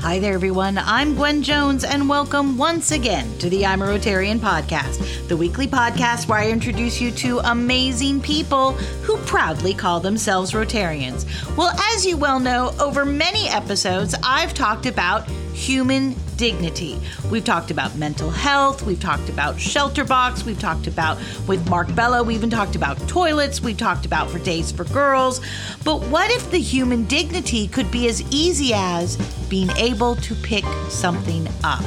Hi there, everyone. I'm Gwen Jones, and welcome once again to the I'm a Rotarian podcast, the weekly podcast where I introduce you to amazing people who proudly call themselves Rotarians. Well, as you well know, over many episodes, I've talked about human dignity. We've talked about mental health, we've talked about shelter box, we've talked about with Mark Bella, we even talked about toilets, we've talked about for days for girls. But what if the human dignity could be as easy as being able to pick something up?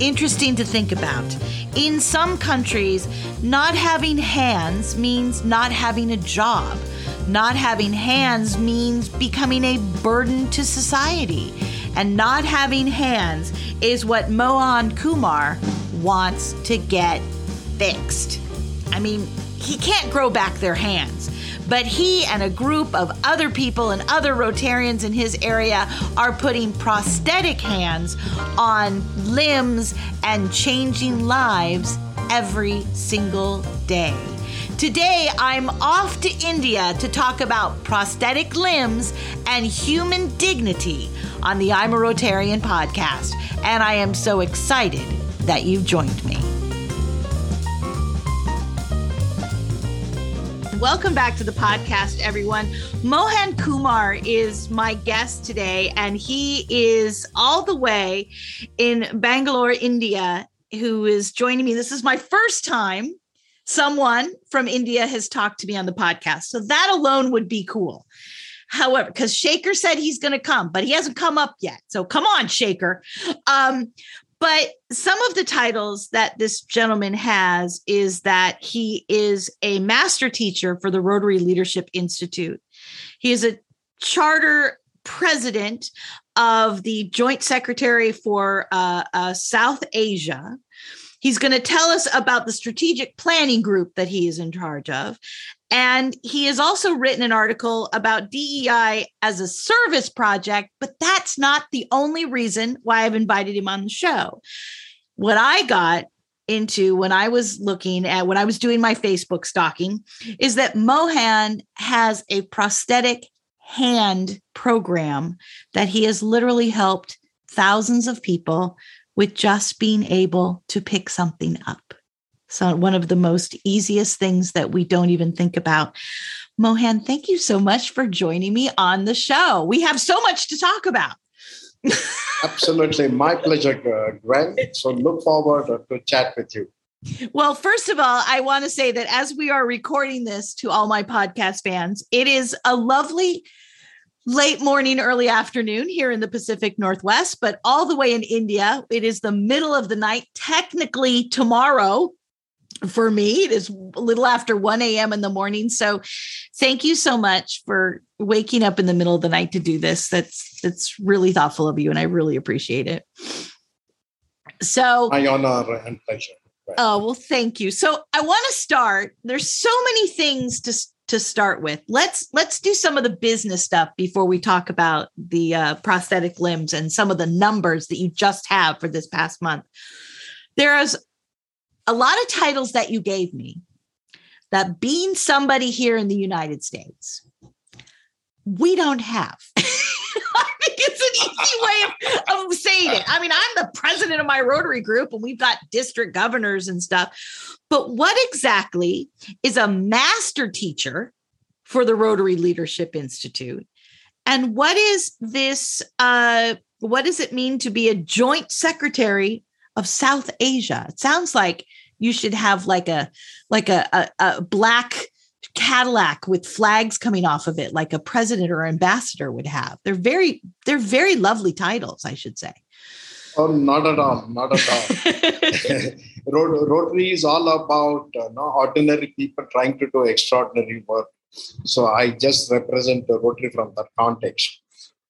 Interesting to think about. In some countries, not having hands means not having a job. Not having hands means becoming a burden to society and not having hands is what Mohan Kumar wants to get fixed. I mean, he can't grow back their hands, but he and a group of other people and other Rotarians in his area are putting prosthetic hands on limbs and changing lives every single day. Today, I'm off to India to talk about prosthetic limbs and human dignity on the I'm a Rotarian podcast, and I am so excited that you've joined me. Welcome back to the podcast, everyone. Mohan Kumar is my guest today, and he is all the way in Bangalore, India, who is joining me. This is my first time someone from India has talked to me on the podcast. So that alone would be cool. However, because Shekhar said he's going to come, but he hasn't come up yet. So come on, Shekhar. Um, but some of the titles that this gentleman has is that he is a master teacher for the Rotary Leadership Institute. He is a charter president of the Joint Secretary for uh, uh, South Asia. He's going to tell us about the strategic planning group that he is in charge of. And he has also written an article about DEI as a service project, but that's not the only reason why I've invited him on the show. What I got into when I was looking at when I was doing my Facebook stalking is that Mohan has a prosthetic hand program that he has literally helped thousands of people with just being able to pick something up. So, one of the most easiest things that we don't even think about. Mohan, thank you so much for joining me on the show. We have so much to talk about. Absolutely. My pleasure, Gwen. So, look forward to chat with you. Well, first of all, I want to say that as we are recording this to all my podcast fans, it is a lovely late morning, early afternoon here in the Pacific Northwest, but all the way in India, it is the middle of the night. Technically, tomorrow for me, it is a little after 1 a.m. in the morning. So, thank you so much for waking up in the middle of the night to do this. That's that's really thoughtful of you, and I really appreciate it. So, my honor and pleasure. Oh well, thank you. So, I want to start. There's so many things to to start with. Let's let's do some of the business stuff before we talk about the uh, prosthetic limbs and some of the numbers that you just have for this past month. There is a lot of titles that you gave me that being somebody here in the United States, we don't have. I think it's an easy way of, of saying it. I mean, I'm the president of my Rotary group and we've got district governors and stuff. But what exactly is a master teacher for the Rotary Leadership Institute? And what is this? Uh, what does it mean to be a joint secretary of South Asia? It sounds like you should have like a like a, a, a black Cadillac with flags coming off of it, like a president or ambassador would have. They're very they're very lovely titles, I should say. Oh, not at all, not at all. Rotary is all about uh, no, ordinary people trying to do extraordinary work. So I just represent the Rotary from that context.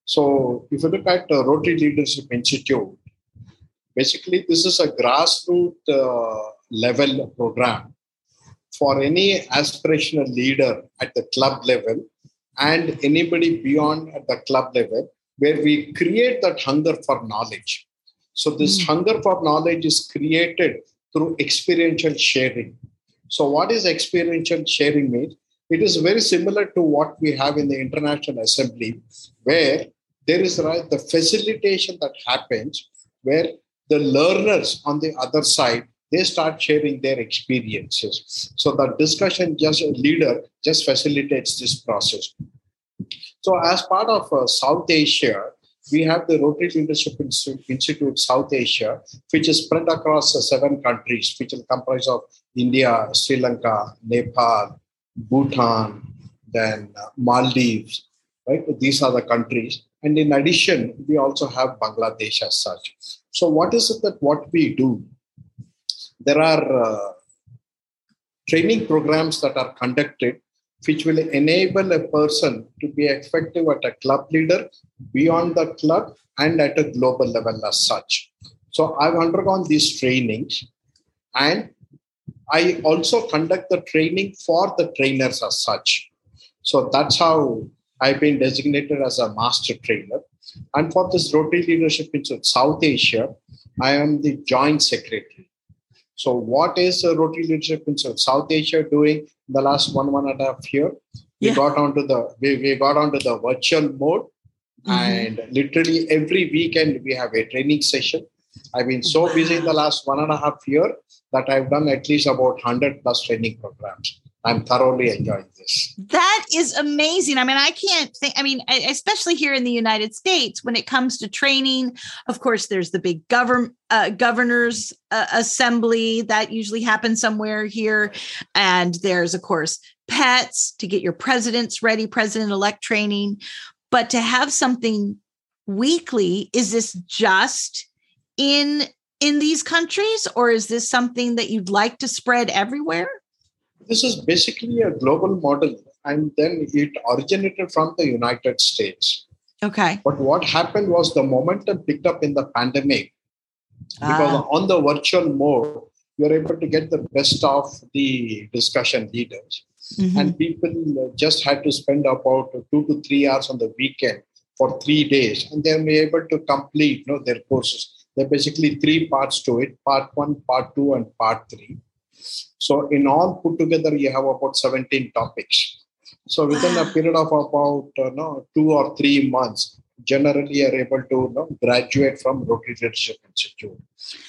So if you look at the Rotary Leadership Institute, basically this is a grassroots uh, level program for any aspirational leader at the club level and anybody beyond at the club level where we create that hunger for knowledge. So this mm. hunger for knowledge is created through experiential sharing. So what is experiential sharing means? It is very similar to what we have in the international assembly where there is right the facilitation that happens where the learners on the other side they start sharing their experiences so the discussion just leader just facilitates this process so as part of uh, south asia we have the Rotary Leadership Institute South Asia, which is spread across seven countries, which will comprise of India, Sri Lanka, Nepal, Bhutan, then uh, Maldives, right? These are the countries. And in addition, we also have Bangladesh as such. So what is it that what we do? There are uh, training programs that are conducted which will enable a person to be effective at a club leader beyond the club and at a global level as such. So I've undergone these trainings and I also conduct the training for the trainers as such. So that's how I've been designated as a master trainer. And for this Rotary Leadership Institute South Asia, I am the joint secretary. So, what is the Rotary Leadership Institute South Asia doing in the last one one and a half year? We yeah. got onto the we, we got onto the virtual mode, mm-hmm. and literally every weekend we have a training session. I've been so wow. busy in the last one and a half year that I've done at least about hundred plus training programs. I'm thoroughly enjoying this. That is amazing. I mean, I can't think, I mean, especially here in the United States, when it comes to training, of course, there's the big govern, uh, governors uh, assembly that usually happens somewhere here. And there's, of course, pets to get your presidents ready, president elect training. But to have something weekly, is this just in in these countries or is this something that you'd like to spread everywhere this is basically a global model, and then it originated from the United States. Okay. But what happened was the momentum picked up in the pandemic because ah. on the virtual mode, you're able to get the best of the discussion leaders. Mm-hmm. And people just had to spend about two to three hours on the weekend for three days, and then be able to complete you know, their courses. There are basically three parts to it part one, part two, and part three. So in all put together, you have about 17 topics. So within a period of about uh, no, two or three months, generally you're able to you graduate from Rotary Leadership Institute.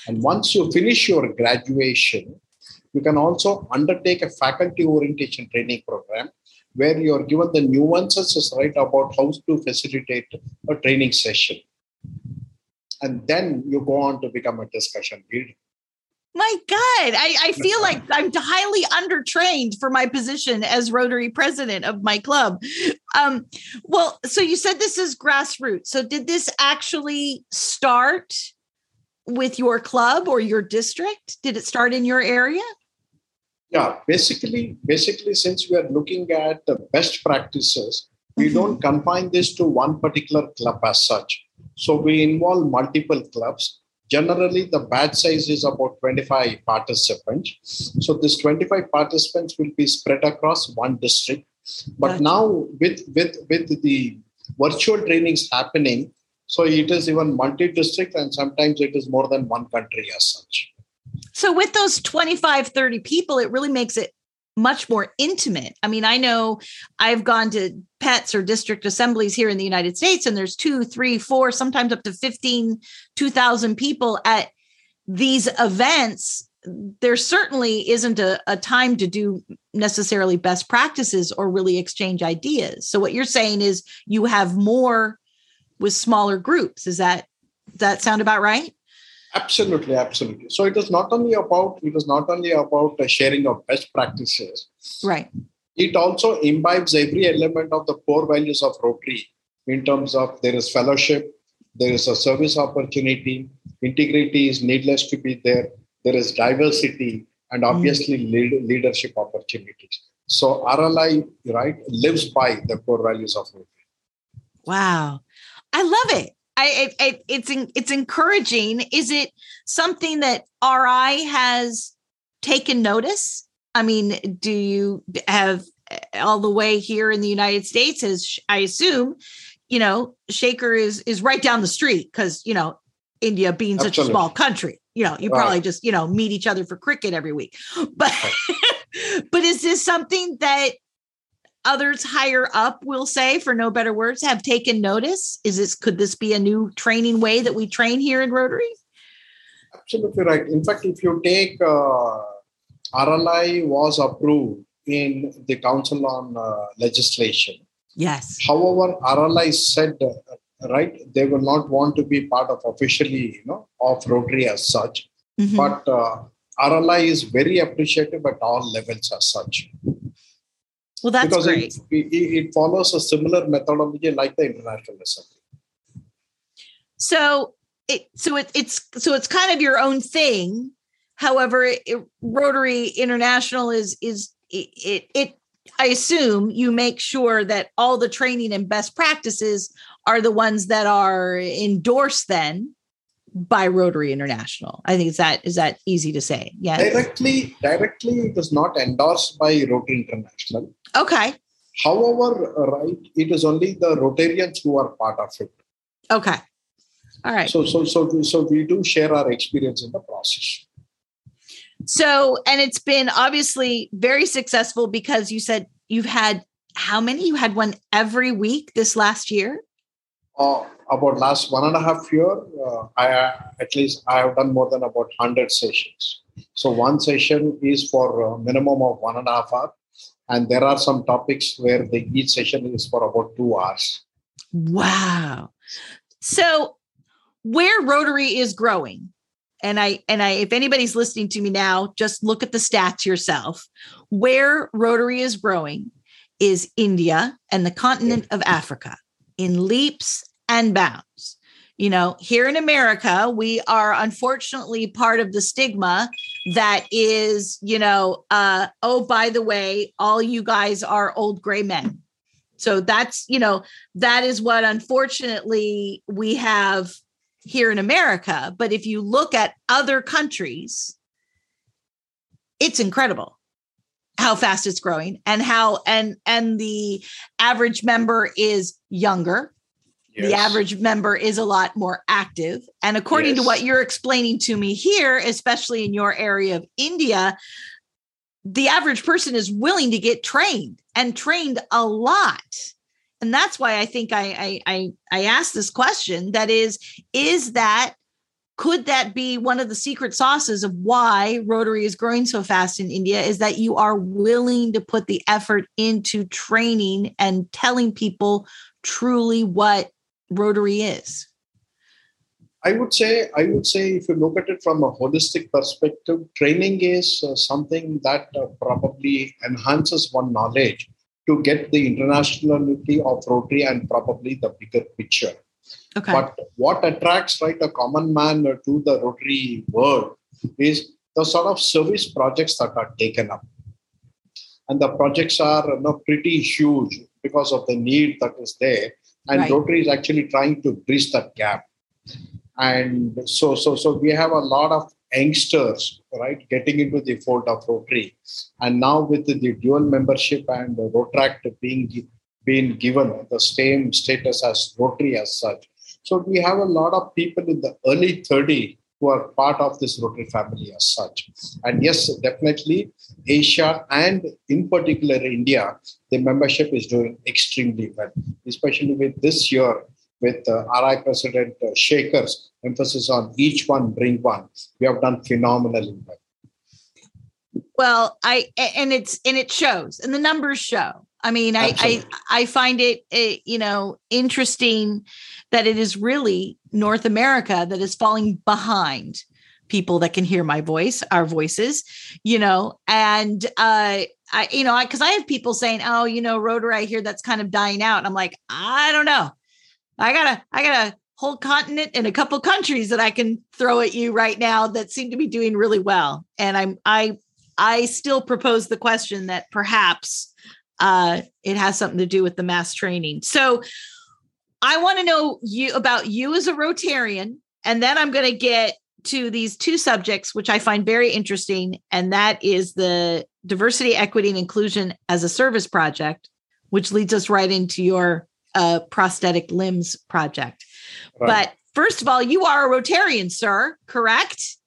And once you finish your graduation, you can also undertake a faculty orientation training program where you are given the nuances right about how to facilitate a training session. And then you go on to become a discussion leader. My God, I, I feel like I'm highly undertrained for my position as Rotary president of my club. Um, well, so you said this is grassroots. So did this actually start with your club or your district? Did it start in your area? Yeah, basically, basically, since we are looking at the best practices, we mm-hmm. don't confine this to one particular club as such. So we involve multiple clubs Generally, the batch size is about 25 participants. So this 25 participants will be spread across one district. But now with, with, with the virtual trainings happening, so it is even multi-district and sometimes it is more than one country as such. So with those 25, 30 people, it really makes it much more intimate. I mean, I know I've gone to pets or district assemblies here in the United States, and there's two, three, four, sometimes up to 15, 2,000 people at these events. There certainly isn't a, a time to do necessarily best practices or really exchange ideas. So, what you're saying is you have more with smaller groups. Is that that sound about right? Absolutely, absolutely. So it is not only about it is not only about the sharing of best practices. Right. It also imbibes every element of the core values of Rotary in terms of there is fellowship, there is a service opportunity, integrity is needless to be there, there is diversity, and obviously mm. lead, leadership opportunities. So RLI, right, lives by the core values of Rotary. Wow. I love it. I, it, it's it's encouraging. Is it something that RI has taken notice? I mean, do you have eh, all the way here in the United States? As I assume, you know, Shekhar is is right down the street because you know India being Absolutely. such a small country. You know, you right. probably just you know meet each other for cricket every week. But but is this something that others higher up will say, for no better words, have taken notice? Is this could this be a new training way that we train here in Rotary? Absolutely right. In fact, if you take uh, RLI was approved in the Council on uh, Legislation. Yes. However, RLI said, uh, right, they will not want to be part of officially, you know, of Rotary as such. Mm-hmm. But uh, RLI is very appreciative at all levels as such. Well, that's because great. It, it, it follows a similar methodology like the International Assembly. So it so it, it's so it's kind of your own thing. However, it, Rotary International is is it, it I assume you make sure that all the training and best practices are the ones that are endorsed then by Rotary International. I think is that is that easy to say? Yeah. Directly, directly, it is not endorsed by Rotary International. Okay. However, right, it is only the Rotarians who are part of it. Okay. All right. So so so so we do share our experience in the process. So and it's been obviously very successful because you said you've had how many? You had one every week this last year. Uh, about last one and a half year, uh, I at least I have done more than about hundred sessions. So one session is for a minimum of one and a half hour, and there are some topics where the each session is for about two hours. Wow! So where Rotary is growing, and I and I if anybody's listening to me now, just look at the stats yourself. Where Rotary is growing is India and the continent of Africa in leaps and bounds. You know, here in America, we are unfortunately part of the stigma that is, you know, uh, oh, by the way, all you guys are old gray men. So that's, you know, that is what unfortunately we have here in America. But if you look at other countries, it's incredible how fast it's growing and how and and the average member is younger Yes. the average member is a lot more active. And according yes. to what you're explaining to me here, especially in your area of India, the average person is willing to get trained and trained a lot. And that's why I think I I I, I asked this question. That is, is that could that be one of the secret sauces of why Rotary is growing so fast in India? Is that you are willing to put the effort into training and telling people truly what Rotary is? I would say, I would say, if you look at it from a holistic perspective, training is uh, something that uh, probably enhances one knowledge to get the internationality of Rotary and probably the bigger picture. Okay. But what attracts right a common man to the Rotary world is the sort of service projects that are taken up, and the projects are you know, pretty huge because of the need that is there and right. Rotary is actually trying to bridge that gap. And so, so, so we have a lot of youngsters, right, getting into the fold of Rotary, and now with the, dual membership and the Rotaract being being given the same status as Rotary as such. So we have a lot of people in the early 30 who are part of this Rotary family as such. And yes, definitely Asia and in particular India, the membership is doing extremely well, especially with this year with uh, RI President uh, Shekhar's emphasis on each one bring one. We have done phenomenally well. Well, I and it's and it shows, and the numbers show. I mean, I, I I find it, it, you know interesting that it is really North America that is falling behind people that can hear my voice, our voices, you know, and uh I you know, because I, I have people saying, "Oh, you know, Rotary, I hear that's kind of dying out." And I'm like, I don't know. I gotta I got a whole continent and a couple countries that I can throw at you right now that seem to be doing really well, and I'm I I still propose the question that perhaps uh, it has something to do with the mass training. So I want to know you about you as a Rotarian, and then I'm going to get to these two subjects, which I find very interesting, and that is the diversity, equity, and inclusion as a service project, which leads us right into your uh, prosthetic limbs project. Right. But first of all, you are a Rotarian, sir, correct?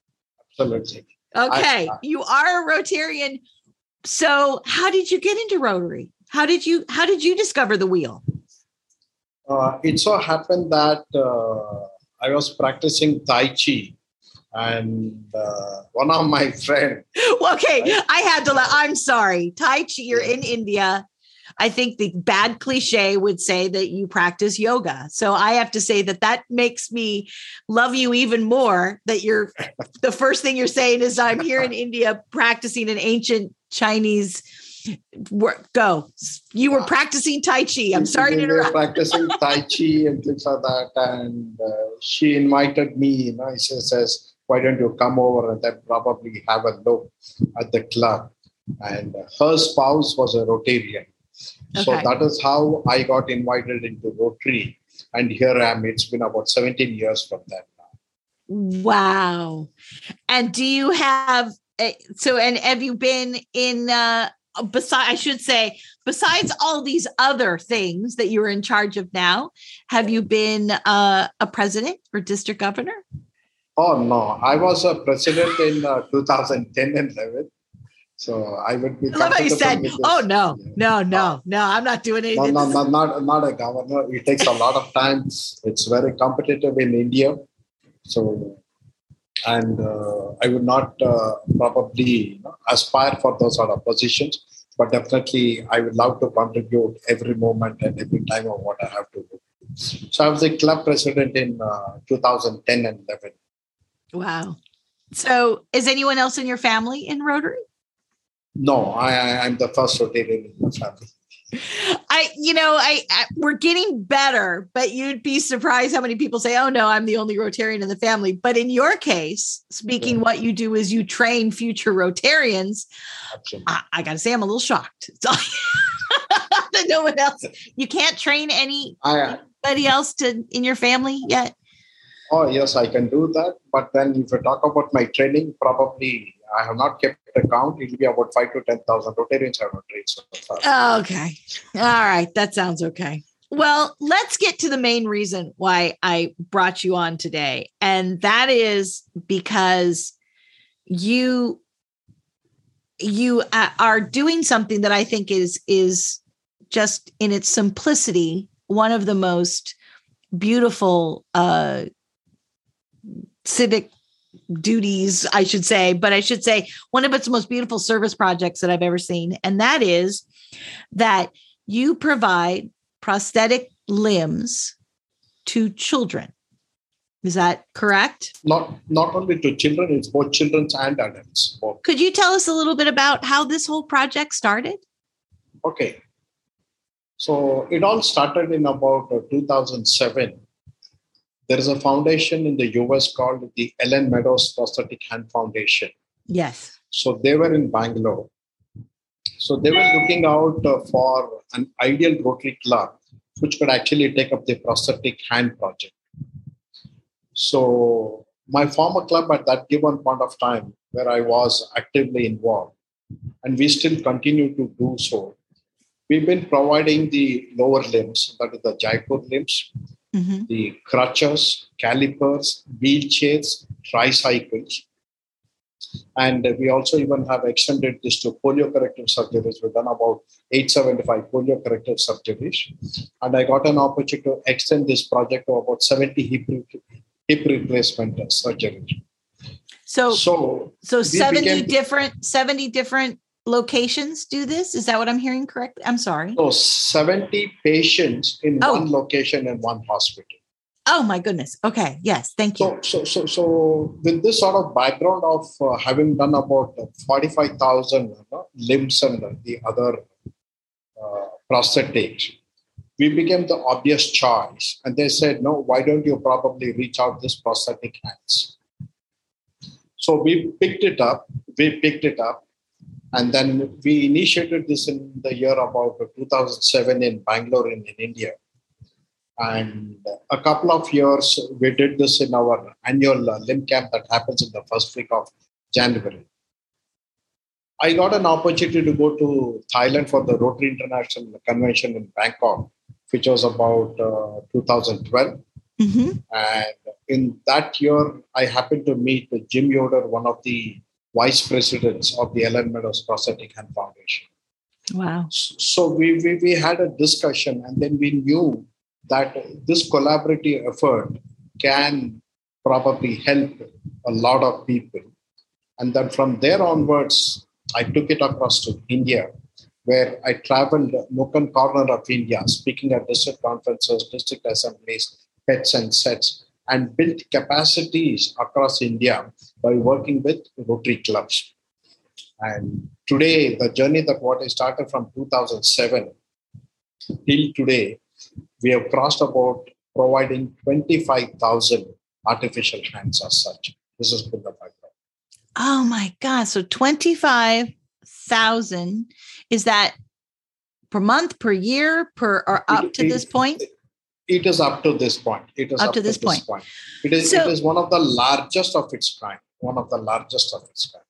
Absolutely. Okay, I, I, you are a Rotarian. So, how did you get into Rotary? How did you how did you discover the wheel? Uh, it so happened that uh, I was practicing Tai Chi, and uh, one of my friends. okay, I had to. I'm sorry, Tai Chi. You're in India. I think the bad cliche would say that you practice yoga. So I have to say that that makes me love you even more. That you're the first thing you're saying is I'm here in India practicing an ancient Chinese work go. You were practicing tai chi. I'm sorry to interrupt. practicing tai chi and things like that and uh, she invited me you know she says why don't you come over and then probably have a look at the club. And her spouse was a rotarian. Okay. so that is how i got invited into rotary and here i am. It's been about 17 years from that now. Wow. And do you have so and have you been in uh besides i should say besides all these other things that you're in charge of now have you been uh, a president or district governor oh no i was a president in uh, 2010 and 11 so I would be. I love how you said, "Oh no, no, no, no! I'm not doing anything." No, no, no, not not a governor. It takes a lot of time. It's very competitive in India, so and uh, I would not uh, probably you know, aspire for those sort of positions, but definitely I would love to contribute every moment and every time of what I have to do. So I was the club president in uh, 2010 and 11. Wow. So is anyone else in your family in Rotary? No, I, I, I'm the first Rotarian in the family. I, you know, I, I, we're getting better, but you'd be surprised how many people say, "Oh no, I'm the only Rotarian in the family." But in your case, speaking, what you do is you train future Rotarians. I, I got to say, I'm a little shocked. no one else. You can't train any anybody else to in your family yet. Oh yes, I can do that. But then, if you talk about my training, probably I have not kept the account. It'll be about five to ten thousand Rotarians have not trained so far. Okay, all right, that sounds okay. Well, let's get to the main reason why I brought you on today, and that is because you you uh, are doing something that I think is is just in its simplicity one of the most beautiful uh, civic duties, I should say, but I should say one of its most beautiful service projects that I've ever seen. And that is that you provide prosthetic limbs to children. Is that correct? Not not only to children, it's both children and adults. Both. Could you tell us a little bit about how this whole project started? Okay. So it all started in about uh, 2007 there is a foundation in the US called the Ellen Meadows Prosthetic Hand Foundation. Yes. So they were in Bangalore. So they were looking out uh, for an ideal Rotary club which could actually take up the prosthetic hand project. So my former club at that given point of time, where I was actively involved, and we still continue to do so. We've been providing the lower limbs, that is the Jaipur limbs, mm-hmm. the crutches, calipers, wheelchairs, tricycles. And we also even have extended this to polio corrective surgeries. We've done about 875 polio corrective surgeries. And I got an opportunity to extend this project to about 70 hip, hip replacement surgeries. So, so, so 70 began, different, 70 different locations do this? Is that what I'm hearing correctly? I'm sorry. So 70 patients in oh. one location and one hospital. Oh my goodness. Okay. Yes. Thank you. So, so, so, so with this sort of background of uh, having done about 45,000 limbs and the other uh, prosthetics, we became the obvious choice. And they said, no, why don't you probably reach out this prosthetic hands? So we picked it up. We picked it up and then we initiated this in the year about 2007 in Bangalore in, in India. And a couple of years, we did this in our annual uh, limb camp that happens in the first week of January. I got an opportunity to go to Thailand for the Rotary International Convention in Bangkok, which was about uh, 2012. Mm-hmm. And in that year, I happened to meet Jim Yoder, one of the vice presidents of the Ellen Meadows Prosthetic Hand Foundation. Wow. So we, we, we had a discussion and then we knew that this collaborative effort can probably help a lot of people. And then from there onwards, I took it across to India, where I traveled and corner of India, speaking at district conferences, district assemblies, pets and sets, and built capacities across India by working with Rotary clubs. And today, the journey that what I started from 2007 till today, we have crossed about providing 25,000 artificial hands as such. This is the background. Oh my God. So 25,000 is that per month, per year, per or up it, to it, this point? It is up to this point. It is up, up to, this, point. point. It is so, it is one of the largest of its kind. One of the largest of its kind.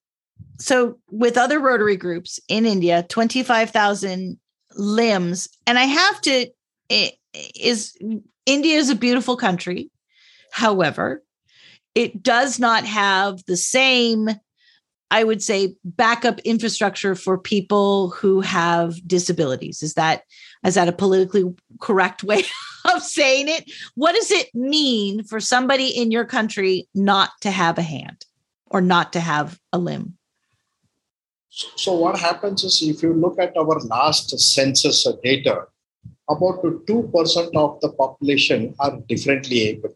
So with other Rotary groups in India, 25,000 limbs. And I have to it is India is a beautiful country. However, it does not have the same I would say backup infrastructure for people who have disabilities. Is that is that a politically correct way of saying it? What does it mean for somebody in your country not to have a hand or not to have a limb? So what happens is if you look at our last census data, about 2% of the population are differently able.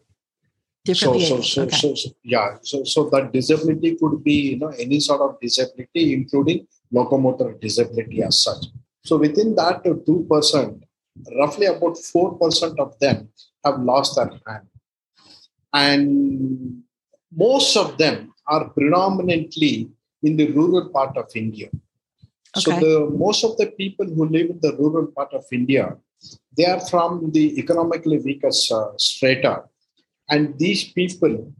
Differently so, so, okay. so, so, yeah. So, so that disability could be, you know, any sort of disability, including locomotor disability as such. So within that 2%, roughly about 4% of them have lost their hand. And most of them are predominantly in the rural part of India. Okay. So the most of the people who live in the rural part of India they are from the economically weakest uh, strata. And these people,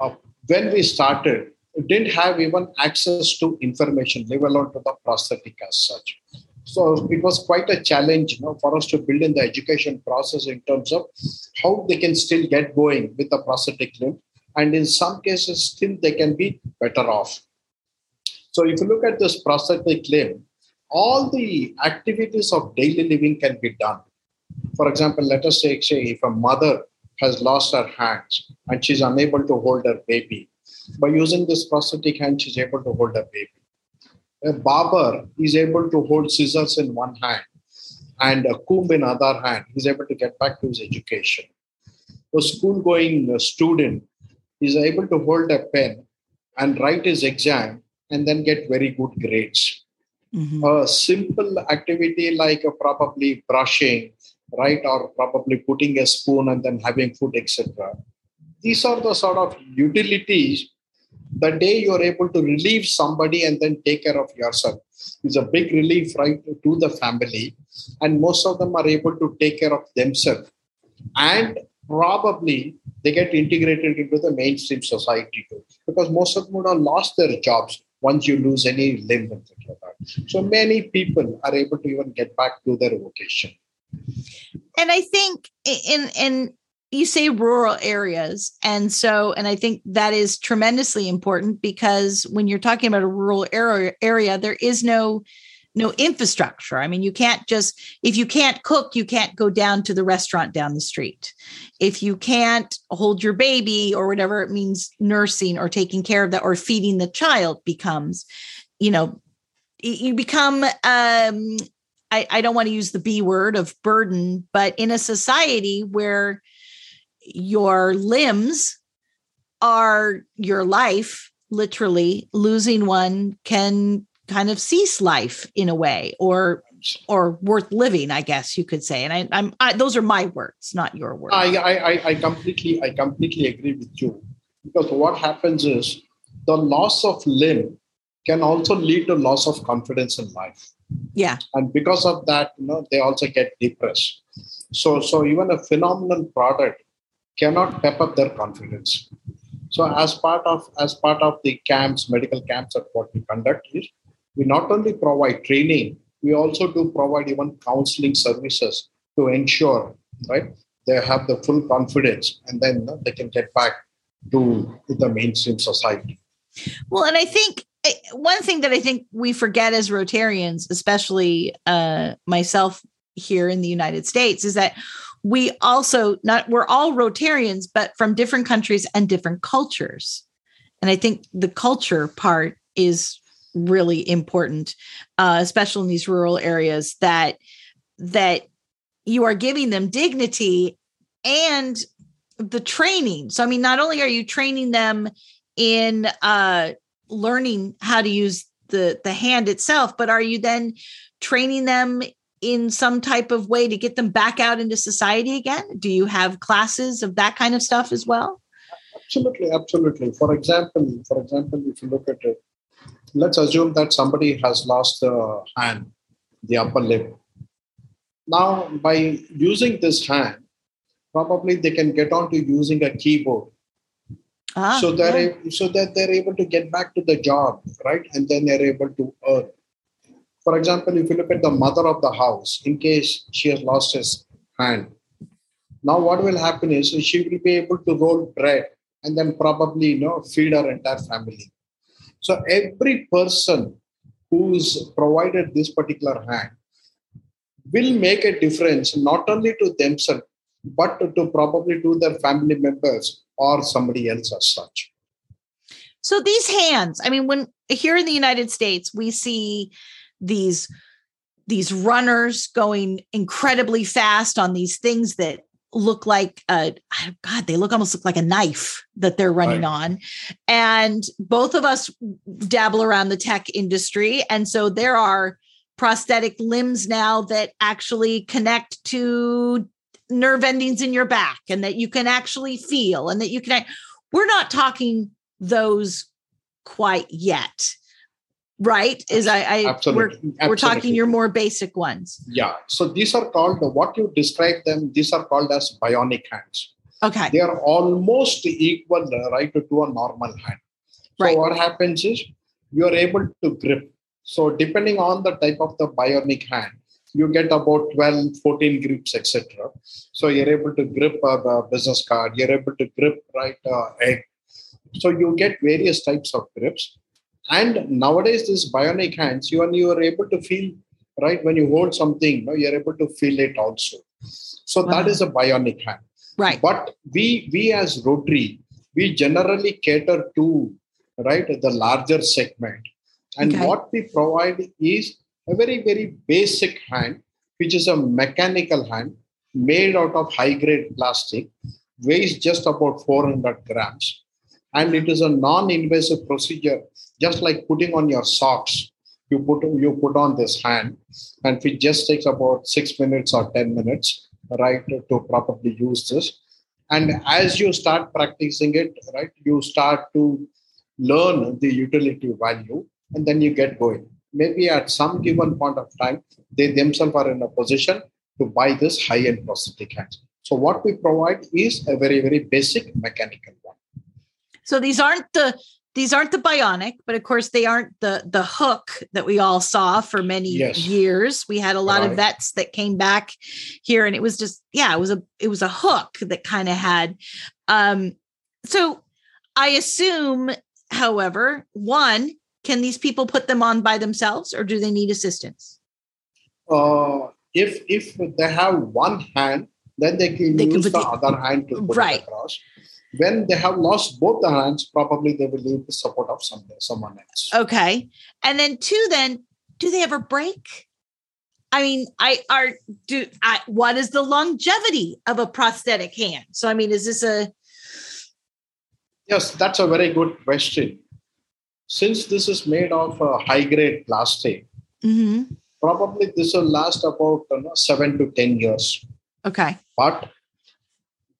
uh, when we started, didn't have even access to information, let alone to the prosthetic as such. So it was quite a challenge you know, for us to build in the education process in terms of how they can still get going with the prosthetic limb. And in some cases, still they can be better off. So if you look at this prosthetic limb, all the activities of daily living can be done. For example, let us say, say if a mother has lost her hands and she's unable to hold her baby, by using this prosthetic hand, she's able to hold her baby. A barber is able to hold scissors in one hand and a comb in other hand. He's able to get back to his education. A school-going student is able to hold a pen and write his exam and then get very good grades Mm-hmm. A simple activity like probably brushing, right, or probably putting a spoon and then having food, etc. These are the sort of utilities. The day you're able to relieve somebody and then take care of yourself is a big relief, right, to the family. And most of them are able to take care of themselves. And probably they get integrated into the mainstream society too, because most of them would have lost their jobs once you lose any limb and. So many people are able to even get back to their vocation. And I think in in you say rural areas and so and i think that is tremendously important because when you're talking about a rural area area there is no no infrastructure. I mean, you can't just, if you can't cook, you can't go down to the restaurant down the street. If you can't hold your baby or whatever it means, nursing or taking care of that or feeding the child becomes, you know, you become, um, I, I don't want to use the B word of burden, but in a society where your limbs are your life, literally losing one can kind of cease life in a way or or worth living i guess you could say. And I, i'm I, those are my words not your words. I, I i completely i completely agree with you. Because what happens is the loss of limb can also lead to loss of confidence in life. Yeah. And because of that you know they also get depressed. So so even a phenomenal product cannot pep up their confidence. So as part of as part of the camps medical camps that what we conduct is we not only provide training, we also do provide even counseling services to ensure, right, they have the full confidence and then they can get back to the mainstream society. Well, and I think one thing that I think we forget as Rotarians, especially uh, myself here in the United States, is that we also not we're all Rotarians, but from different countries and different cultures. And I think the culture part is really important, uh, especially in these rural areas. That that you are giving them dignity and the training. So, I mean, not only are you training them in uh, learning how to use the the hand itself, but are you then training them in some type of way to get them back out into society again? Do you have classes of that kind of stuff as well? Absolutely, absolutely. For example, for example, if you look at it, let's assume that somebody has lost the hand, the upper limb. Now, by using this hand, probably they can get on to using a keyboard ah, so they're yeah. so that they're able to get back to the job right? And then they're able to earn. For example if you look at the mother of the house in case she has lost his hand. Now what will happen is she will be able to roll bread and then probably you know feed her entire family. So every person who's provided this particular hand will make a difference not only to themselves but to probably to their family members or somebody else as such. So these hands, I mean, when here in the United States, we see these these runners going incredibly fast on these things that look like uh god they look almost look like a knife that they're running right. on and both of us dabble around the tech industry and so there are prosthetic limbs now that actually connect to nerve endings in your back and that you can actually feel and that you can we're not talking those quite yet right? Is i, I absolutely. We're, absolutely. we're talking your more basic ones. Yeah. So these are called what you describe them these are called as bionic hands. Okay. They are almost equal uh, right to a normal hand. So right. what happens is you are able to grip. So depending on the type of the bionic hand you get about 12, 14 grips, etc. So you're able to grip a, a, business card, you're able to grip right uh, egg. So you get various types of grips. And nowadays, this bionic hands, you and you are able to feel right when you hold something, you know, you're able to feel it also. So wow. that is a bionic hand. Right. But we we as Rotary, we generally cater to right the larger segment. And okay. what we provide is a very, very basic hand, which is a mechanical hand made out of high grade plastic, weighs just about 400 grams. And it is a non invasive procedure, just like putting on your socks. You put, you put on this hand, and it just takes about six minutes or 10 minutes, right, to properly use this. And as you start practicing it, right, you start to learn the utility value, and then you get going maybe at some given point of time, they themselves are in a position to buy this high-end prosthetic hands. So what we provide is a very, very basic mechanical one. So these aren't the these aren't the bionic, but of course they aren't the the hook that we all saw for many yes. years. We had a lot right. of vets that came back here, and it was just yeah, it was a it was a hook that kind of had. Um, so I assume, however, one can these people put them on by themselves or do they need assistance uh, if if they have one hand then they can they use can the, the, other hand to put right. it across when they have lost both the hands probably they will need the support of some, someone else okay and then two then do they ever break I mean, I are do I, what is the longevity of a prosthetic hand? So, I mean, is this a yes? That's a very good question since this is made of a high grade plastic, mm-hmm. probably this will last about you know, seven to 10 years. Okay. But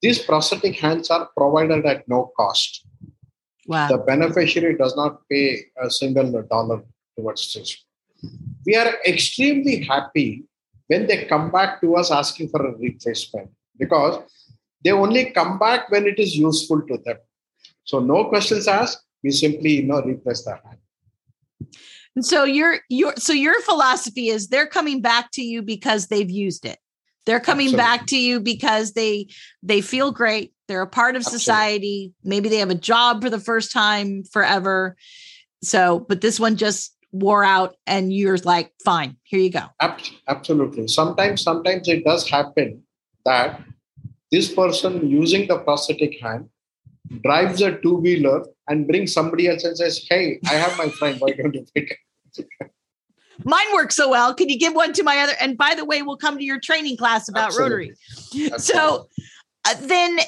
these prosthetic hands are provided at no cost. Wow. The beneficiary does not pay a single dollar towards this. We are extremely happy when they come back to us asking for a replacement because they only come back when it is useful to them. So, no questions asked we simply you know replace that hand and so your your so your philosophy is they're coming back to you because they've used it they're coming Absolutely. back to you because they they feel great they're a part of Absolutely. society maybe they have a job for the first time forever So, but this one just wore out and you're like, fine, here you go. Absolutely. Sometimes, sometimes it does happen that this person using the prosthetic hand drives a two wheeler and brings somebody else and says, Hey, I have my friend. Why don't you pick it? Mine works so well. Can you give one to my other? And by the way, we'll come to your training class about Absolutely. Rotary. Absolutely. So uh, then,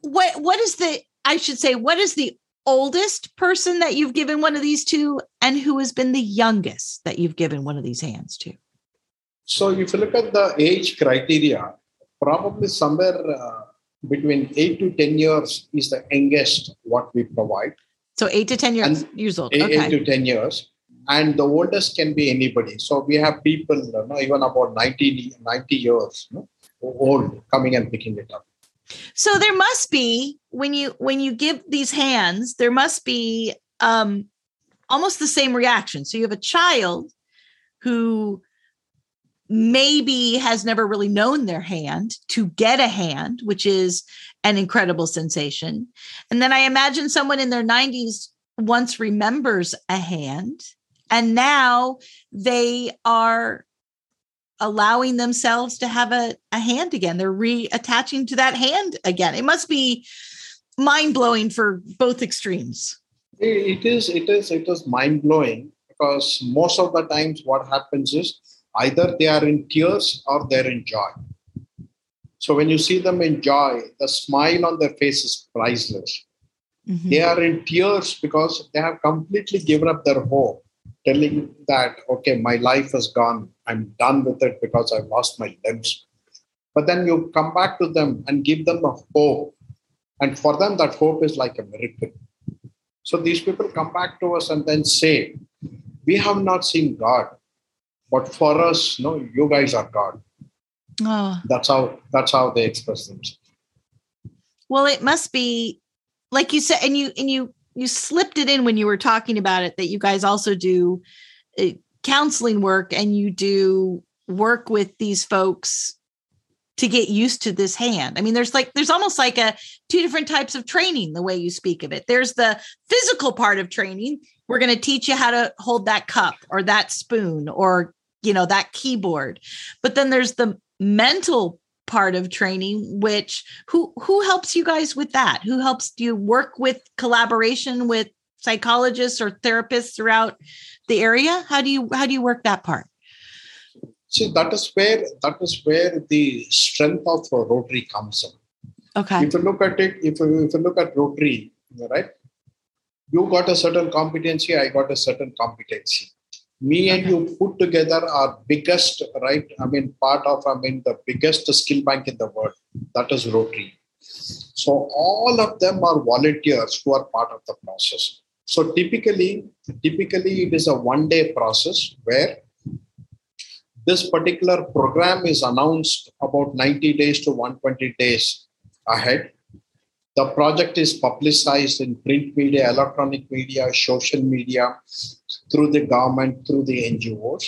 what what is the? I should say, what is the oldest person that you've given one of these to, and who has been the youngest that you've given one of these hands to? So, if you look at the age criteria, probably somewhere uh, between eight to 10 years is the youngest what we provide. So, eight to 10 years, years old. Eight, okay. eight to 10 years. And the oldest can be anybody. So, we have people, you know, even about 90, 90 years you know, old coming and picking it up. So there must be when you when you give these hands, there must be um almost the same reaction. So you have a child who maybe has never really known their hand to get a hand, which is an incredible sensation. And then I imagine someone in their 90s once remembers a hand and now they are allowing themselves to have a, a hand again. They're reattaching to that hand again. It must be mind blowing for both extremes. It is, it is, it is mind blowing because most of the times what happens is either they are in tears or they're in joy. So when you see them in joy, the smile on their face is priceless. Mm-hmm. They are in tears because they have completely given up their hope telling that, okay, my life is gone. I'm done with it because I've lost my limbs. But then you come back to them and give them a hope. And for them, that hope is like a miracle. So these people come back to us and then say, We have not seen God, but for us, no, you guys are God. Oh. That's how that's how they express themselves. Well, it must be like you said, and you and you you slipped it in when you were talking about it that you guys also do uh, counseling work and you do work with these folks to get used to this hand. I mean, there's like there's almost like a two different types of training the way you speak of it. There's the physical part of training. We're going to teach you how to hold that cup or that spoon or you know that keyboard. But then there's the mental part of training which who who helps you guys with that who helps you work with collaboration with psychologists or therapists throughout the area how do you how do you work that part see that is where that is where the strength of rotary comes in. Okay. If you look at it if you, if you look at rotary right you got a certain competency i got a certain competency. Me and you put together our biggest right i mean part of i mean the biggest skill bank in the world. That is rotary. So all of them are volunteers who are part of the process. So typically typically it is a one day process where this particular program is announced about 90 days to 120 days ahead the project is publicized in print media, electronic media, social media, through the government, through the NGOs.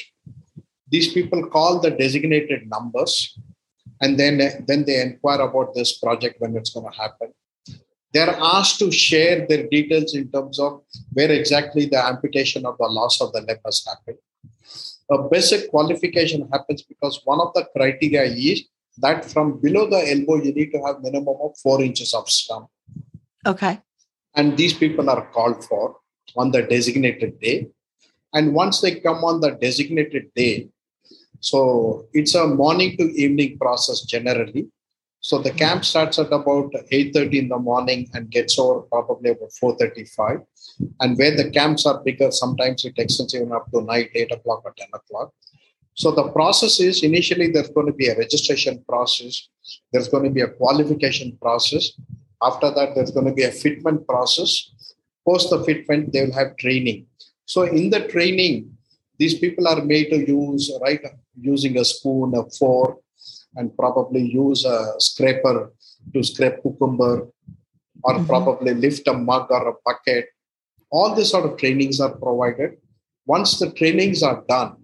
These people call the designated numbers and then, then they inquire about this project when it's going to happen. They're asked to share their details in terms of where exactly the amputation or the loss of the limb has happened. A basic qualification happens because one of the criteria is that from below the elbow, you need to have minimum of four inches of stump. Okay. And these people are called for on the designated day. And once they come on the designated day, so it's a morning to evening process generally. So the camp starts at about 8.30 in the morning and gets over probably about 4.35. And where the camps are bigger, sometimes it extends even up to night, 8 o'clock or 10 o'clock. So the process is initially there's going to be a registration process, there's going to be a qualification process. After that, there's going to be a fitment process. Post the fitment, they will have training. So in the training, these people are made to use right using a spoon, a fork, and probably use a scraper to scrape cucumber, or mm-hmm. probably lift a mug or a bucket. All these sort of trainings are provided. Once the trainings are done,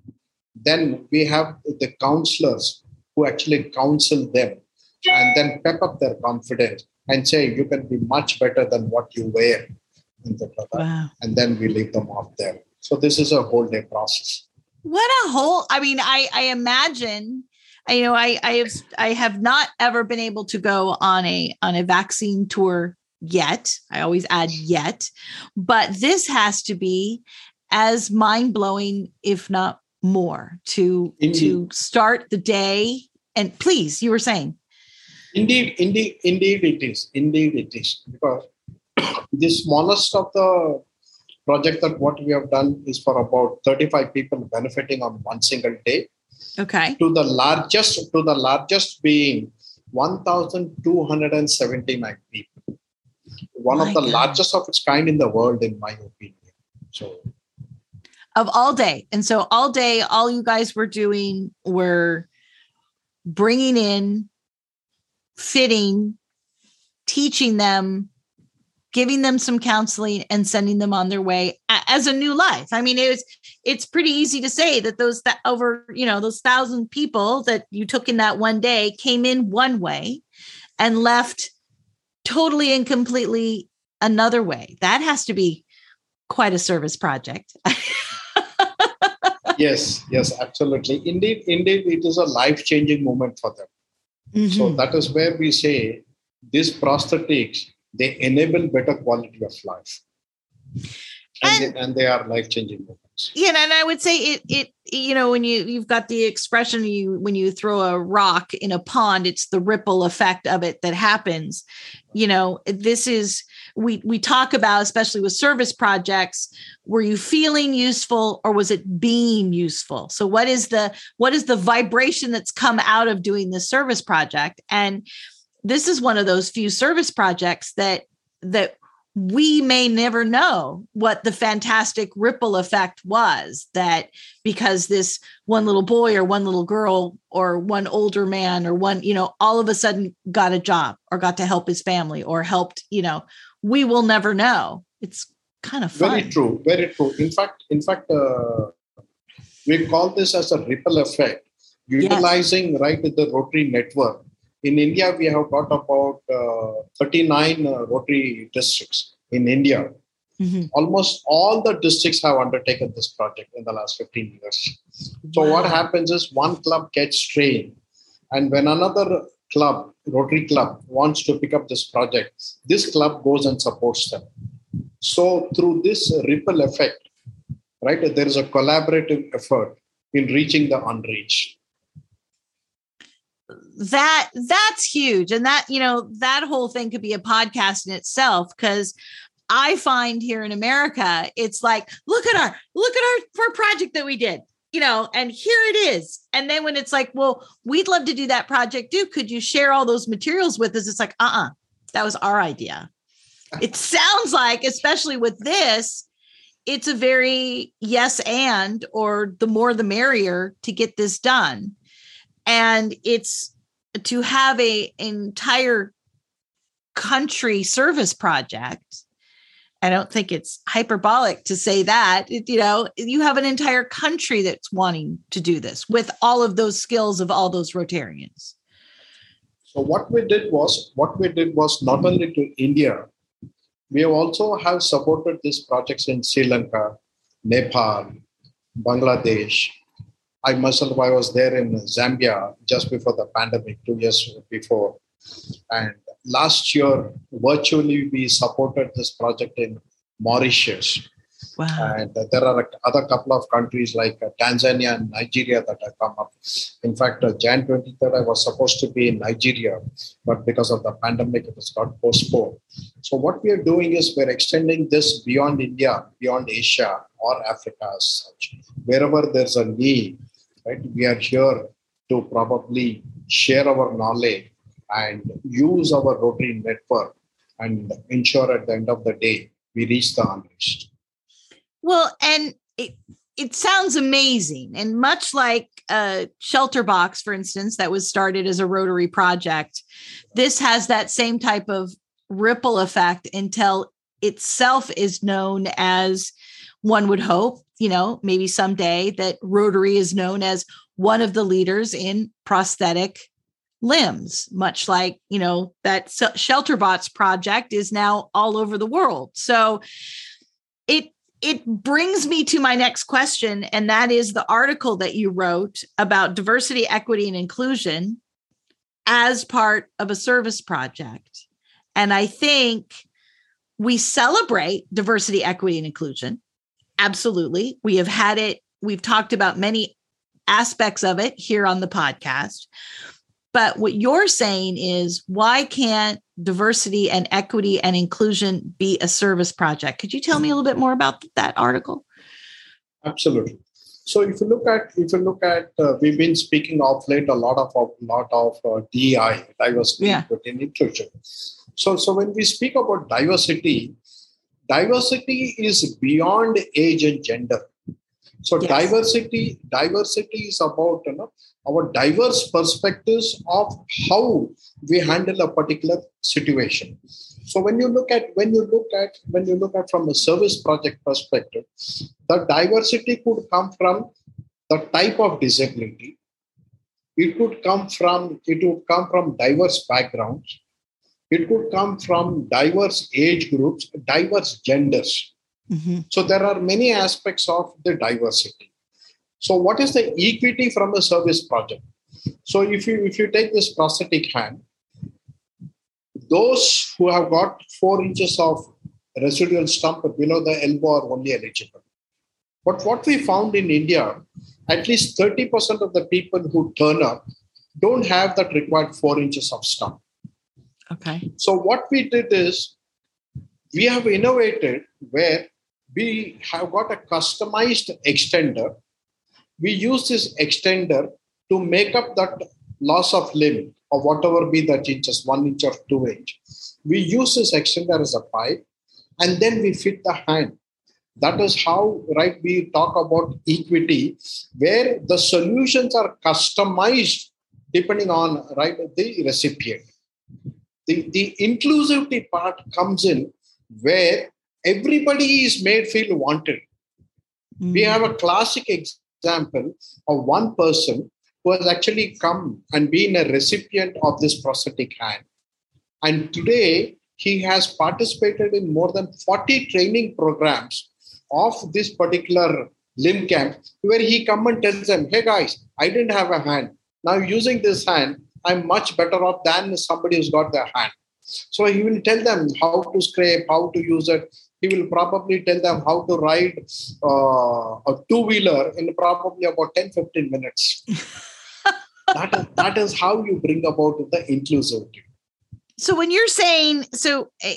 then we have the counselors who actually counsel them and then pep up their confidence and say, you can be much better than what you were. in the brother, wow. and then we leave them off there. So this is a whole day process. What a whole! I mean, I I imagine. I you know I I have I have not ever been able to go on a on a vaccine tour yet. I always add yet, but this has to be as mind blowing, if not more, to Indeed. to start the day. And please, you were saying. Indeed, indeed, indeed, it is. Indeed, it is because the smallest of the project that what we have done is for about 35 people benefiting on one single day. Okay. To the largest, to the largest being 1,279 people. One my of the God. largest of its kind in the world, in my opinion. So of all day. And so all day, all you guys were doing were bringing in, fitting, teaching them giving them some counseling and sending them on their way as a new life. I mean, it was it's pretty easy to say that those that over, you know, those thousand people that you took in that one day came in one way and left totally and completely another way. That has to be quite a service project. yes, yes, absolutely. Indeed, indeed, it is a life-changing moment for them. Mm-hmm. So that is where we say this prosthetics they enable better quality of life and, and, they, and they are life changing moments yeah and i would say it it you know when you you've got the expression you when you throw a rock in a pond it's the ripple effect of it that happens. You know this is we we talk about especially with service projects were you feeling useful or was it being useful? So what is the what is the vibration that's come out of doing this service project? And this is one of those few service projects that that we may never know what the fantastic ripple effect was that because this one little boy or one little girl or one older man or one you know all of a sudden got a job or got to help his family or helped you know we will never know it's kind of fun. very true very true in fact in fact uh, we call this as a ripple effect utilizing yes. right the rotary network in India, we have got about uh, 39 uh, Rotary districts in India. Mm-hmm. Almost all the districts have undertaken this project in the last 15 years. So, wow. what happens is one club gets trained, and when another club, Rotary Club, wants to pick up this project, this club goes and supports them. So, through this ripple effect, right, there is a collaborative effort in reaching the unreached that that's huge. And that you know that whole thing could be a podcast in itself because i find here in america it's like look at our look at our, our project that we did you know and here it is. And then when it's like well we'd love to do that project too. Could you share all those materials with us? It's like uh-uh that was our idea. It sounds like especially with this it's a very yes and or the more the merrier to get this done. And it's to have a entire country service project i don't think it's hyperbolic to say that you know you have an entire country that's wanting to do this with all of those skills of all those rotarians. So what we did was what we did was not mm-hmm. only to india we also have supported these projects in sri lanka nepal bangladesh I myself, I was there in Zambia just before the pandemic, two years before. And last year, virtually, we supported this project in Mauritius. Wow. And there are other couple of countries like Tanzania and Nigeria that have come up. In fact, Jan 23rd, I was supposed to be in Nigeria, but because of the pandemic, it has got postponed. So, what we are doing is we're extending this beyond India, beyond Asia or Africa as such. Wherever there's a need, right? We are here to probably share our knowledge and use our Rotary network and ensure at the end of the day we reach the unreached. Well, and it, it sounds amazing. And much like a shelter box, for instance, that was started as a Rotary project, this has that same type of ripple effect until itself is known as one would hope, you know, maybe someday that Rotary is known as one of the leaders in prosthetic limbs, much like, you know, that ShelterBox project is now all over the world. So it it brings me to my next question and that is the article that you wrote about diversity, equity and inclusion as part of a service project. And I think we celebrate diversity, equity and inclusion. Absolutely. We have had it we've talked about many aspects of it here on the podcast. But what you're saying is, why can't diversity and equity and inclusion be a service project? Could you tell me a little bit more about that article? Absolutely. So if you look at if you look at uh, we've been speaking of late a lot of a lot of uh, DI diversity yeah. and inclusion. So so when we speak about diversity, diversity is beyond age and gender. So yes. diversity, diversity is about you know, our diverse perspectives of how we handle a particular situation. So when you look at when you look at when you look at from a service project perspective, the diversity could come from the type of disability. It could come from it would come from diverse backgrounds. It could come from diverse age groups, diverse genders. Mm-hmm. So there are many aspects of the diversity. So what is the equity from a service project? So if you if you take this prosthetic hand, those who have got four inches of residual stump below the elbow are only eligible. But what we found in India, at least 30% of the people who turn up don't have that required four inches of stump. Okay. So what we did is we have innovated where we have got a customized extender. We use this extender to make up that loss of limb or whatever be that inches, one inch or two inch. We use this extender as a pipe and then we fit the hand. That is how, right, we talk about equity, where the solutions are customized depending on, right, the recipient. The, the inclusivity part comes in where everybody is made feel wanted. Mm. We hmm. have a classic example of one person who has actually come and been a recipient of this prosthetic hand. And today, he has participated in more than 40 training programs of this particular limb camp where he come and tells them hey guys i didn't have a hand now using this hand i'm much better off than somebody who's got their hand. So he will tell them how to scrape how to use it. He will probably tell them how to ride uh, a two wheeler in probably about 10 15 minutes. That, is, that is how you bring about the inclusivity. So when you're saying so eh,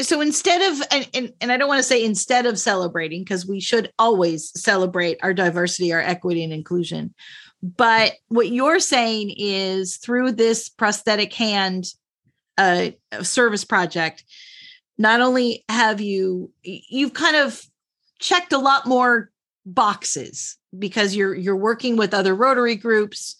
so instead of and, and, and i don't want to say instead of celebrating because we should always celebrate our diversity our equity and inclusion but what you're saying is through this prosthetic hand uh, service project not only have you you've kind of checked a lot more boxes because you're you're working with other rotary groups.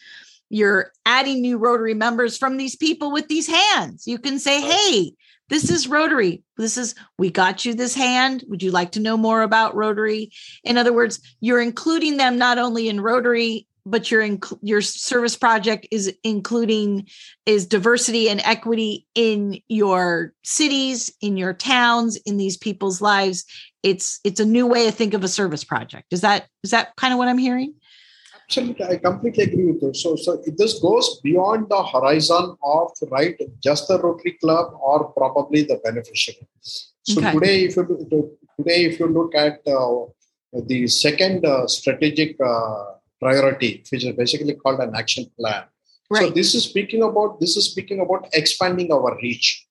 You're adding new rotary members from these people with these hands. You can say hey this is rotary. This is we got you this hand. Would you like to know more about rotary? In other words you're including them not only in rotary but your your service project is including is diversity and equity in your cities in your towns in these people's lives. It's it's a new way to think of a service project. Is that is that kind of what i'm hearing? Absolutely. I completely agree with you. So so this goes beyond the horizon of right just the rotary club or probably the beneficiary. So okay. today if you today if you look at uh, the second uh, strategic uh, priority, which is basically called an action plan. Right. So this is speaking about this is speaking about expanding our reach.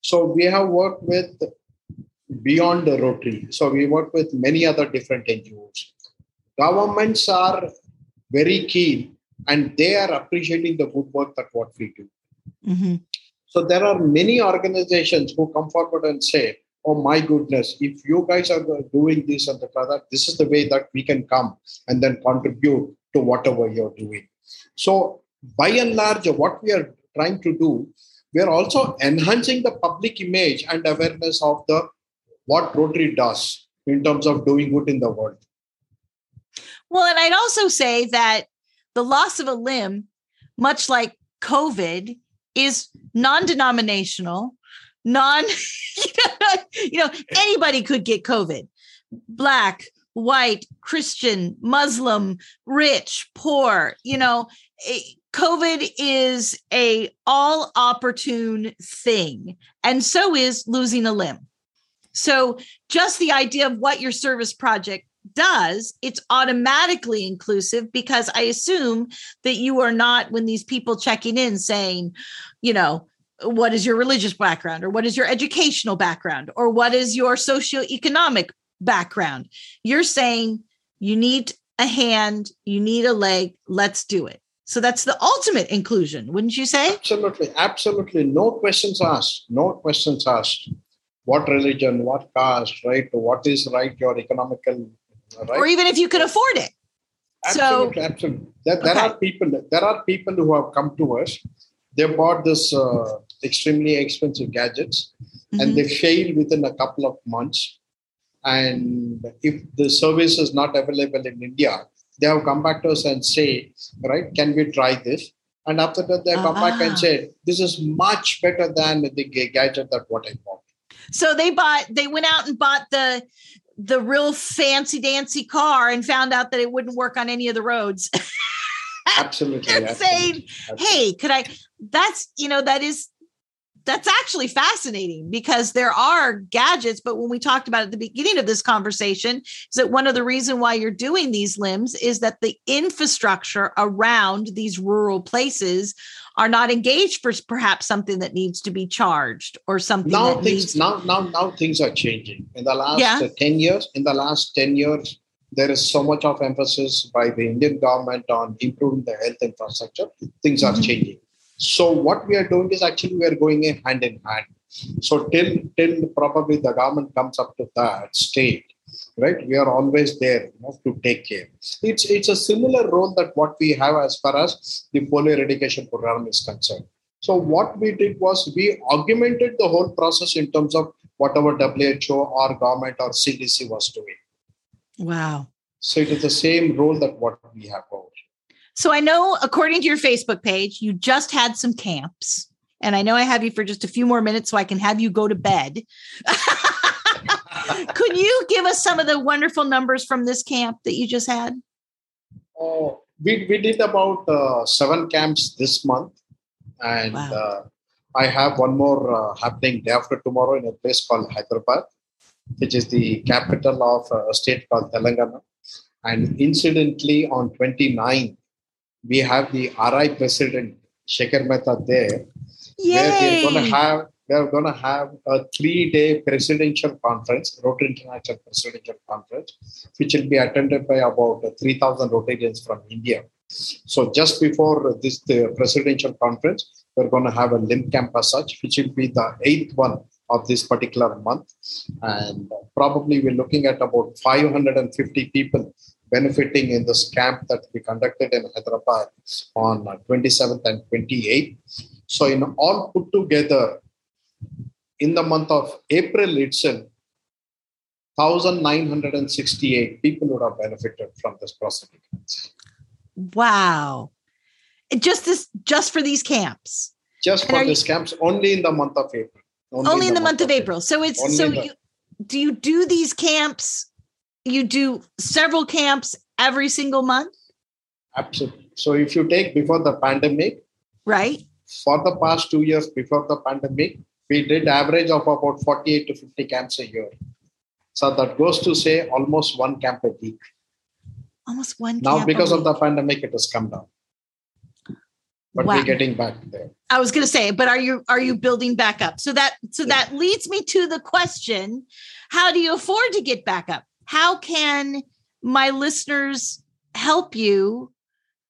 So we have worked with beyond the Rotary. So we work with many other different NGOs. Governments are very keen and they are appreciating the good work that what we do. Mm-hmm. So there are many organizations who come forward and say, oh my goodness, if you guys are doing this and the that, this is the way that we can come and then contribute to whatever you're doing. So by and large, what we are trying to do, we are also enhancing the public image and awareness of the what Rotary does in terms of doing good in the world. Well, and I'd also say that the loss of a limb, much like COVID is non-denominational, non you know, anybody could get COVID. Black, white, Christian, Muslim, rich, poor, you know, COVID is a all opportune thing and so is losing a limb. So just the idea of what your service project does, it's automatically inclusive because I assume that you are not, when these people checking in saying, you know, what is your religious background or what is your educational background or what is your socioeconomic background? You're saying you need a hand, you need a leg, let's do it. So that's the ultimate inclusion, wouldn't you say? Absolutely. Absolutely. No questions asked. No questions asked. What religion, what caste, right? What is right, your economical right? Or even if you can afford it. Absolutely, so, absolutely. There, there okay. are people. There are people who have come to us. They bought this uh, extremely expensive gadgets, mm-hmm. and they fail within a couple of months. And if the service is not available in India, they have come back to us and say, right, can we try this? And after that, they come uh-huh. back and ah. say, this is much better than the gadget that what I bought. So they bought, they went out and bought the the real fancy dancy car and found out that it wouldn't work on any of the roads. absolutely. and saying, hey, could I? That's, you know, that is that's actually fascinating because there are gadgets but when we talked about at the beginning of this conversation is that one of the reason why you're doing these limbs is that the infrastructure around these rural places are not engaged for perhaps something that needs to be charged or something now things now now now things are changing in the last yeah. 10 years in the last 10 years there is so much of emphasis by the indian government on improving the health infrastructure things are mm-hmm. changing so what we are doing is actually we are going in hand in hand. So till till probably the government comes up to that state, right? We are always there you know, to take care. It's it's a similar role that what we have as far as the polio eradication program is concerned. So what we did was we augmented the whole process in terms of whatever WHO or government or CDC was doing. Wow. So it is the same role that what we have over. So I know, according to your Facebook page, you just had some camps. And I know I have you for just a few more minutes so I can have you go to bed. Could you give us some of the wonderful numbers from this camp that you just had? Oh, we, we did about uh, seven camps this month. And wow. uh, I have one more uh, happening day after tomorrow in a place called Hyderabad, which is the capital of a state called Telangana. And incidentally, on 29th, we have the RI president Shekhar Mehta there, Yay! where we're going to have we're going to have a three-day presidential conference, Rotary International Presidential Conference, which will be attended by about 3,000 Rotarians from India. So just before this the presidential conference, we're going to have a limb camp as such, which will be the eighth one of this particular month. And probably we're looking at about 550 people benefiting in this camp that we conducted in Hyderabad on uh, 27th and 28th. So, in all put together, in the month of April itself, 1,968 people would have benefited from this prosthetic. Wow. Just this, just for these camps. Just for these you, camps, only in the month of April. Only, only in, the, month, month of April. April. So it's only so the, you do you do these camps you do several camps every single month? Absolutely. So if you take before the pandemic, right? For the past two years before the pandemic, we did average of about 48 to 50 camps a year. So that goes to say almost one camp a week. Almost one. Now, because of the pandemic, it has come down. But wow. we're getting back there. I was going to say, but are you are you building back up? So that so yeah. that leads me to the question: How do you afford to get back up? How can my listeners help you?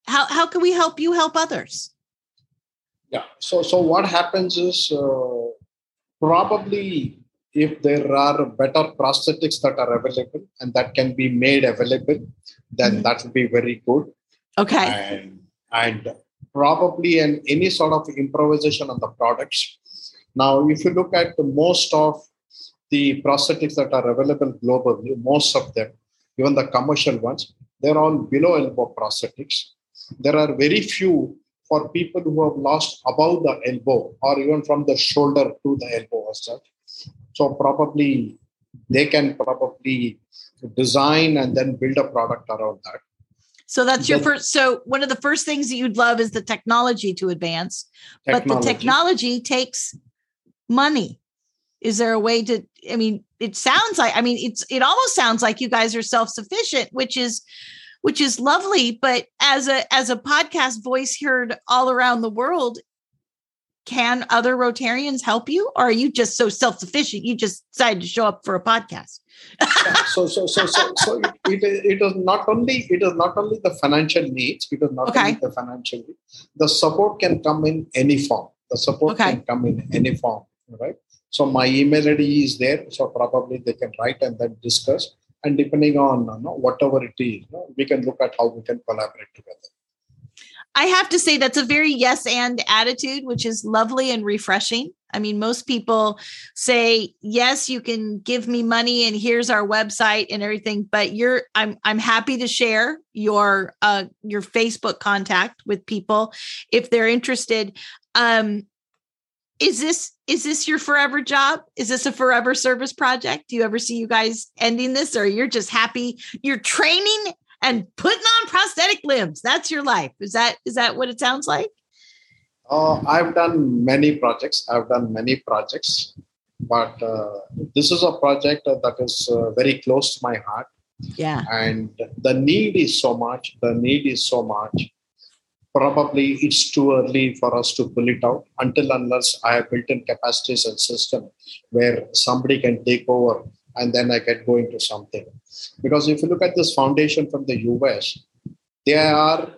How, how can we help you help others? Yeah. So, so what happens is uh, probably if there are better prosthetics that are available and that can be made available, then mm-hmm. that would be very good. Okay. And, and probably an any sort of improvisation on the products. Now, if you look at the most of the prosthetics that are available globally, most of them, even the commercial ones, they're all below elbow prosthetics. There are very few for people who have lost above the elbow or even from the shoulder to the elbow as such. So probably they can probably design and then build a product around that. So that's your first. So one of the first things that you'd love is the technology to advance, technology. but the technology takes money. Is there a way to? I mean, it sounds like. I mean, it's. It almost sounds like you guys are self sufficient, which is, which is lovely. But as a as a podcast voice heard all around the world, can other Rotarians help you, or are you just so self sufficient you just decided to show up for a podcast? so, so, so, so, so it, it, it is not only it is not only the financial needs. It is not okay. only the financial. Needs. The support can come in any form. The support okay. can come in any form, right? So my email ID is there. So probably they can write and then discuss. And depending on you know, whatever it is, you know, we can look at how we can collaborate together. I have to say that's a very yes and attitude, which is lovely and refreshing. I mean, most people say, yes, you can give me money and here's our website and everything, but you're I'm I'm happy to share your uh your Facebook contact with people if they're interested. Um is this is this your forever job? Is this a forever service project? Do you ever see you guys ending this or you're just happy you're training and putting on prosthetic limbs. That's your life. Is that is that what it sounds like? Uh, I've done many projects. I've done many projects, but uh, this is a project that is uh, very close to my heart. Yeah. And the need is so much. The need is so much. Probably it's too early for us to pull it out until unless I have built in capacities and system where somebody can take over and then I get going to something. Because if you look at this foundation from the US, they are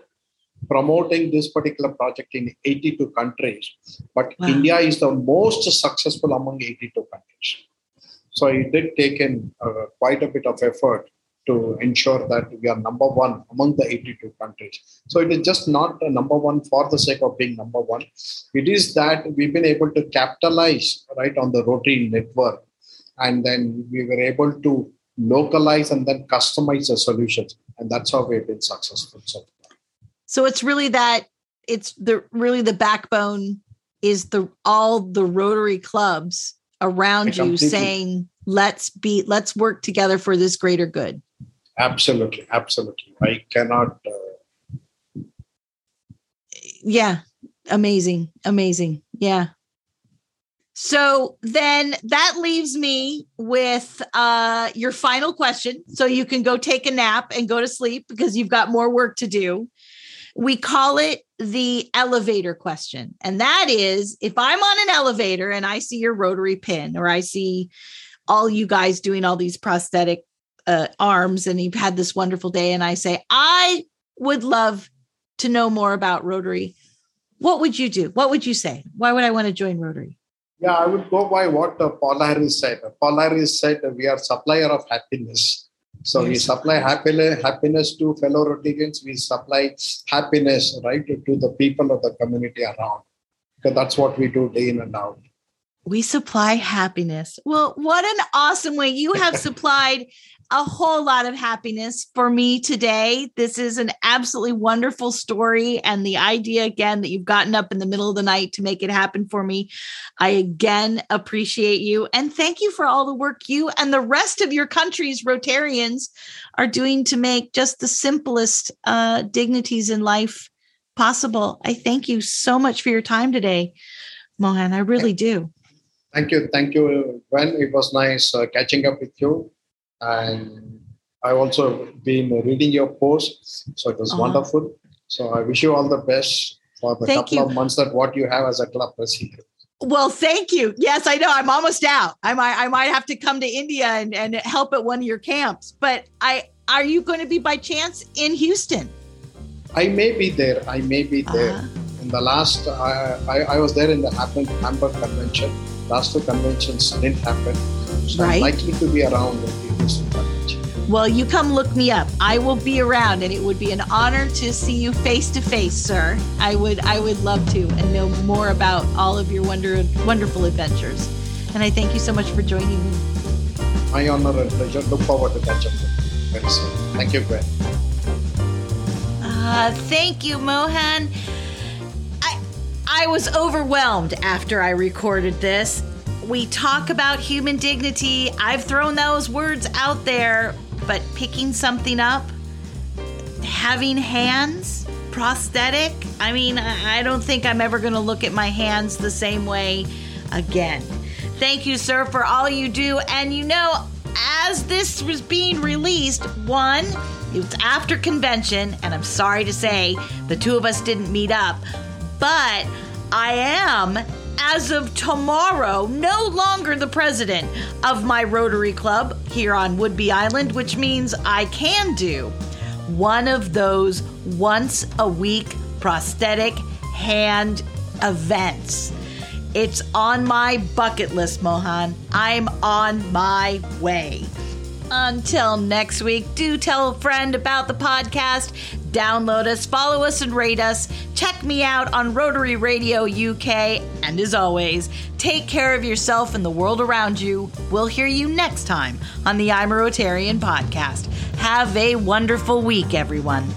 promoting this particular project in 82 countries, but wow. India is the most successful among 82 countries. So it did take in uh, quite a bit of effort to ensure that we are number one among the 82 countries. So it is just not a number one for the sake of being number one. It is that we've been able to capitalize right on the Rotary network and then we were able to localize and then customize the solutions and that's how we've been successful so far. so it's really that it's the really the backbone is the all the rotary clubs around you saying let's be let's work together for this greater good absolutely absolutely i cannot uh... yeah amazing amazing yeah so then that leaves me with uh, your final question. So you can go take a nap and go to sleep because you've got more work to do. We call it the elevator question. And that is if I'm on an elevator and I see your rotary pin or I see all you guys doing all these prosthetic uh, arms and you've had this wonderful day, and I say, I would love to know more about Rotary. What would you do? What would you say? Why would I want to join Rotary? Yeah, I would go by what uh, Paul Harris said. Paul Harris said we are supplier of happiness. So yes. we supply happiness, happiness to fellow Rotarians. We supply happiness, right, to the people of the community around. Because that's what we do day in and out. We supply happiness. Well, what an awesome way you have supplied a whole lot of happiness for me today. This is an absolutely wonderful story. And the idea, again, that you've gotten up in the middle of the night to make it happen for me, I again appreciate you. And thank you for all the work you and the rest of your country's Rotarians are doing to make just the simplest uh, dignities in life possible. I thank you so much for your time today, Mohan. I really do. Thank you. Thank you, Gwen. It was nice uh, catching up with you and I've also been reading your posts, so it was uh-huh. wonderful. So I wish you all the best for the thank couple you. of months that what you have as a club president. Well, thank you. Yes, I know I'm almost out. I might I might have to come to India and, and help at one of your camps. But I are you going to be by chance in Houston? I may be there. I may be there. Uh-huh. In the last, I, I, I was there in the Hamburg convention. Last two conventions didn't happen. So right. I'm likely to be around well, you come look me up. I will be around and it would be an honor to see you face to face, sir. I would I would love to and know more about all of your wonder wonderful adventures. And I thank you so much for joining me. My honor and pleasure. Look forward to catch up very soon. Thank you, Gwen. Uh, thank you, Mohan. I I was overwhelmed after I recorded this. We talk about human dignity. I've thrown those words out there, but picking something up, having hands, prosthetic, I mean, I don't think I'm ever going to look at my hands the same way again. Thank you, sir, for all you do. And you know, as this was being released, one, it was after convention, and I'm sorry to say the two of us didn't meet up, but I am, as of tomorrow, no longer the president of my Rotary Club here on Whidbey Island, which means I can do one of those once a week prosthetic hand events. It's on my bucket list, Mohan. I'm on my way. Until next week, do tell a friend about the podcast, download us, follow us, and rate us. Check me out on Rotary Radio UK. And as always, take care of yourself and the world around you. We'll hear you next time on the I'm a Rotarian podcast. Have a wonderful week, everyone.